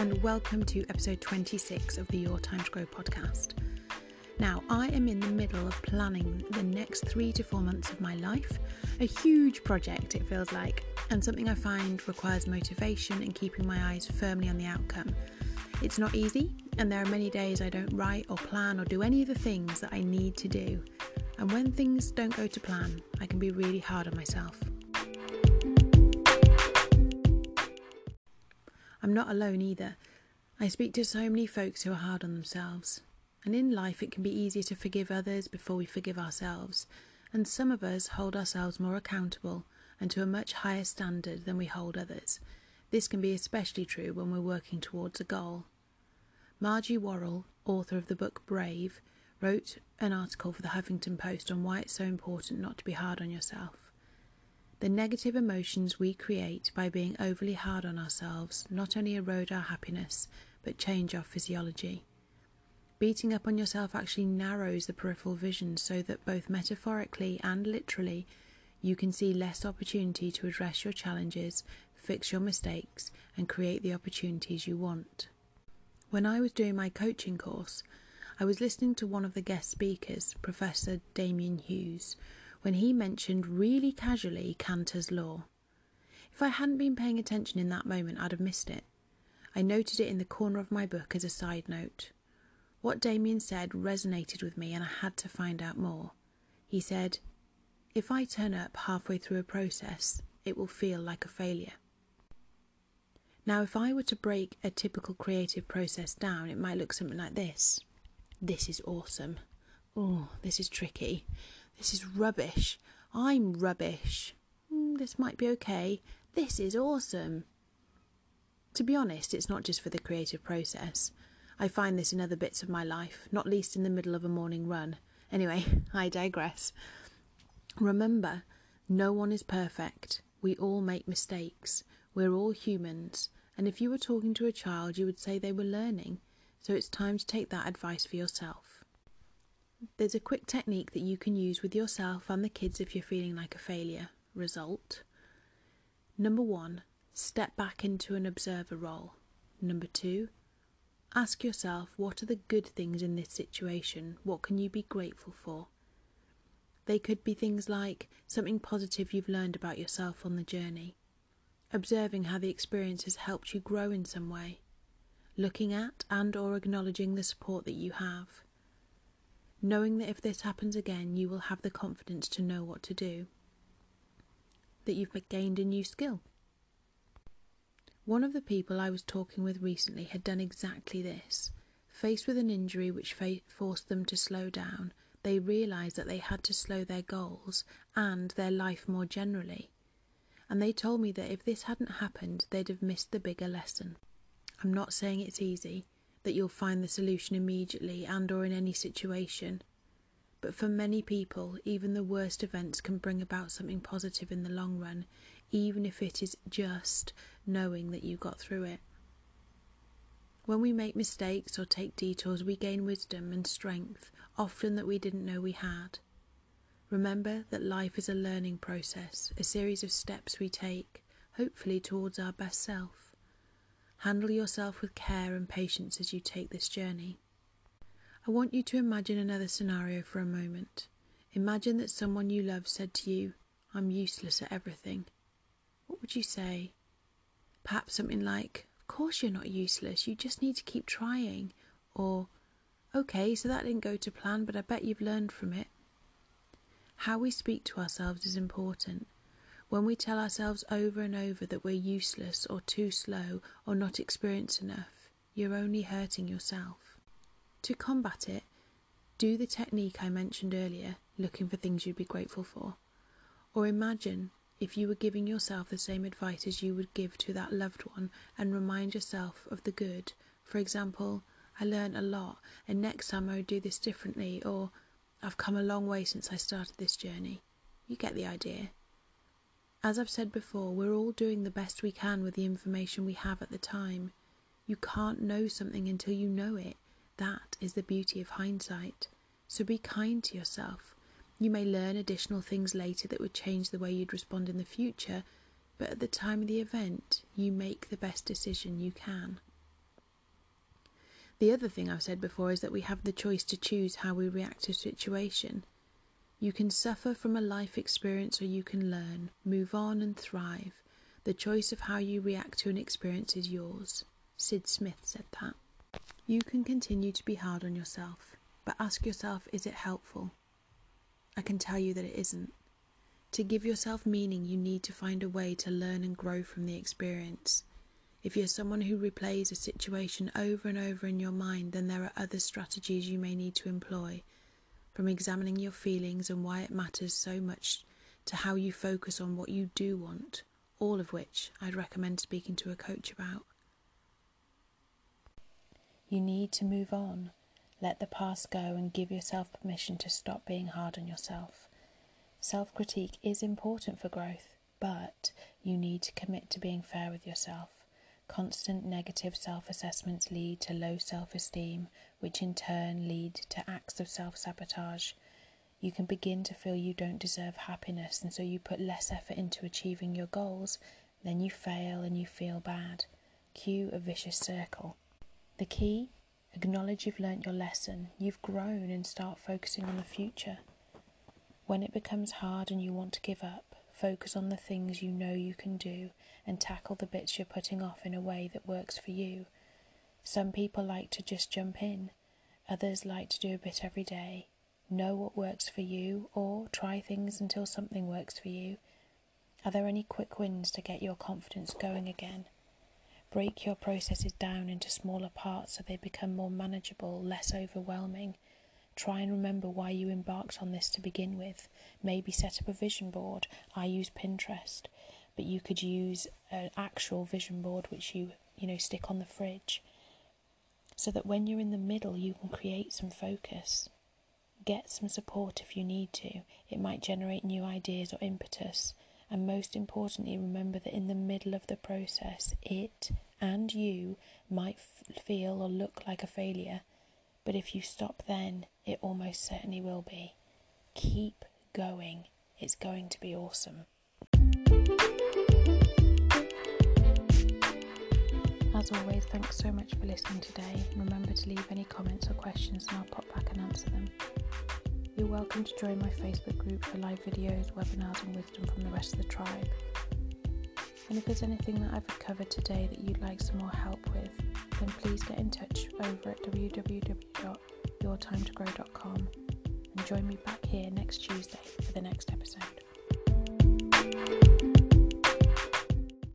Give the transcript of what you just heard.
and welcome to episode 26 of the Your Time to Grow podcast. Now, I am in the middle of planning the next three to four months of my life, a huge project, it feels like, and something I find requires motivation and keeping my eyes firmly on the outcome. It's not easy, and there are many days I don't write or plan or do any of the things that I need to do. And when things don't go to plan, I can be really hard on myself. I'm not alone either. I speak to so many folks who are hard on themselves. And in life, it can be easier to forgive others before we forgive ourselves. And some of us hold ourselves more accountable and to a much higher standard than we hold others. This can be especially true when we're working towards a goal. Margie Warrell, author of the book Brave, wrote an article for the Huffington Post on why it's so important not to be hard on yourself. The negative emotions we create by being overly hard on ourselves not only erode our happiness, but change our physiology. Beating up on yourself actually narrows the peripheral vision so that both metaphorically and literally you can see less opportunity to address your challenges, fix your mistakes, and create the opportunities you want. When I was doing my coaching course, I was listening to one of the guest speakers, Professor Damian Hughes, when he mentioned really casually Kanter's Law. If I hadn't been paying attention in that moment, I'd have missed it. I noted it in the corner of my book as a side note. What Damian said resonated with me, and I had to find out more. He said, If I turn up halfway through a process, it will feel like a failure. Now, if I were to break a typical creative process down, it might look something like this This is awesome. Oh, this is tricky. This is rubbish. I'm rubbish. Mm, this might be okay. This is awesome. To be honest, it's not just for the creative process. I find this in other bits of my life, not least in the middle of a morning run. Anyway, I digress. Remember, no one is perfect. We all make mistakes. We're all humans. And if you were talking to a child, you would say they were learning. So it's time to take that advice for yourself. There's a quick technique that you can use with yourself and the kids if you're feeling like a failure. Result. Number one, step back into an observer role. Number two, ask yourself what are the good things in this situation? What can you be grateful for? They could be things like something positive you've learned about yourself on the journey, observing how the experience has helped you grow in some way, looking at and or acknowledging the support that you have knowing that if this happens again, you will have the confidence to know what to do, that you've gained a new skill. One of the people I was talking with recently had done exactly this. Faced with an injury which forced them to slow down, they realised that they had to slow their goals and their life more generally. And they told me that if this hadn't happened, they'd have missed the bigger lesson. I'm not saying it's easy, that you'll find the solution immediately and or in any situation. But for many people, even the worst events can bring about something positive in the long run, even if it is just knowing that you got through it. When we make mistakes or take detours, we gain wisdom and strength, often that we didn't know we had. Remember that life is a learning process, a series of steps we take, hopefully towards our best self. Handle yourself with care and patience as you take this journey. I want you to imagine another scenario for a moment. Imagine that someone you love said to you, I'm useless at everything. What would you say? Perhaps something like, Of course you're not useless, you just need to keep trying. Or, Okay, so that didn't go to plan, but I bet you've learned from it. How we speak to ourselves is important. When we tell ourselves over and over that we're useless or too slow or not experienced enough, you're only hurting yourself. To combat it, do the technique I mentioned earlier, looking for things you'd be grateful for. Or imagine if you were giving yourself the same advice as you would give to that loved one and remind yourself of the good. For example, I learned a lot, and next time I would do this differently, or I've come a long way since I started this journey. You get the idea. As I've said before, we're all doing the best we can with the information we have at the time. You can't know something until you know it. That is the beauty of hindsight. So be kind to yourself. You may learn additional things later that would change the way you'd respond in the future, but at the time of the event, you make the best decision you can. The other thing I've said before is that we have the choice to choose how we react to a situation. You can suffer from a life experience or you can learn, move on, and thrive. The choice of how you react to an experience is yours. Sid Smith said that. You can continue to be hard on yourself, but ask yourself is it helpful? I can tell you that it isn't. To give yourself meaning, you need to find a way to learn and grow from the experience. If you're someone who replays a situation over and over in your mind, then there are other strategies you may need to employ, from examining your feelings and why it matters so much to how you focus on what you do want, all of which I'd recommend speaking to a coach about. You need to move on. Let the past go and give yourself permission to stop being hard on yourself. Self critique is important for growth, but you need to commit to being fair with yourself. Constant negative self assessments lead to low self esteem, which in turn lead to acts of self sabotage. You can begin to feel you don't deserve happiness, and so you put less effort into achieving your goals, then you fail and you feel bad. Cue a vicious circle. The key? Acknowledge you've learnt your lesson, you've grown, and start focusing on the future. When it becomes hard and you want to give up, Focus on the things you know you can do and tackle the bits you're putting off in a way that works for you. Some people like to just jump in, others like to do a bit every day. Know what works for you or try things until something works for you. Are there any quick wins to get your confidence going again? Break your processes down into smaller parts so they become more manageable, less overwhelming. Try and remember why you embarked on this to begin with. Maybe set up a vision board. I use Pinterest, but you could use an actual vision board which you, you know, stick on the fridge so that when you're in the middle, you can create some focus. Get some support if you need to. It might generate new ideas or impetus. And most importantly, remember that in the middle of the process, it and you might f- feel or look like a failure. But if you stop then, it almost certainly will be. Keep going, it's going to be awesome. As always, thanks so much for listening today. Remember to leave any comments or questions and I'll pop back and answer them. You're welcome to join my Facebook group for live videos, webinars, and wisdom from the rest of the tribe. And if there's anything that I've covered today that you'd like some more help with, then please get in touch over at www.yourtimetogrow.com and join me back here next Tuesday for the next episode.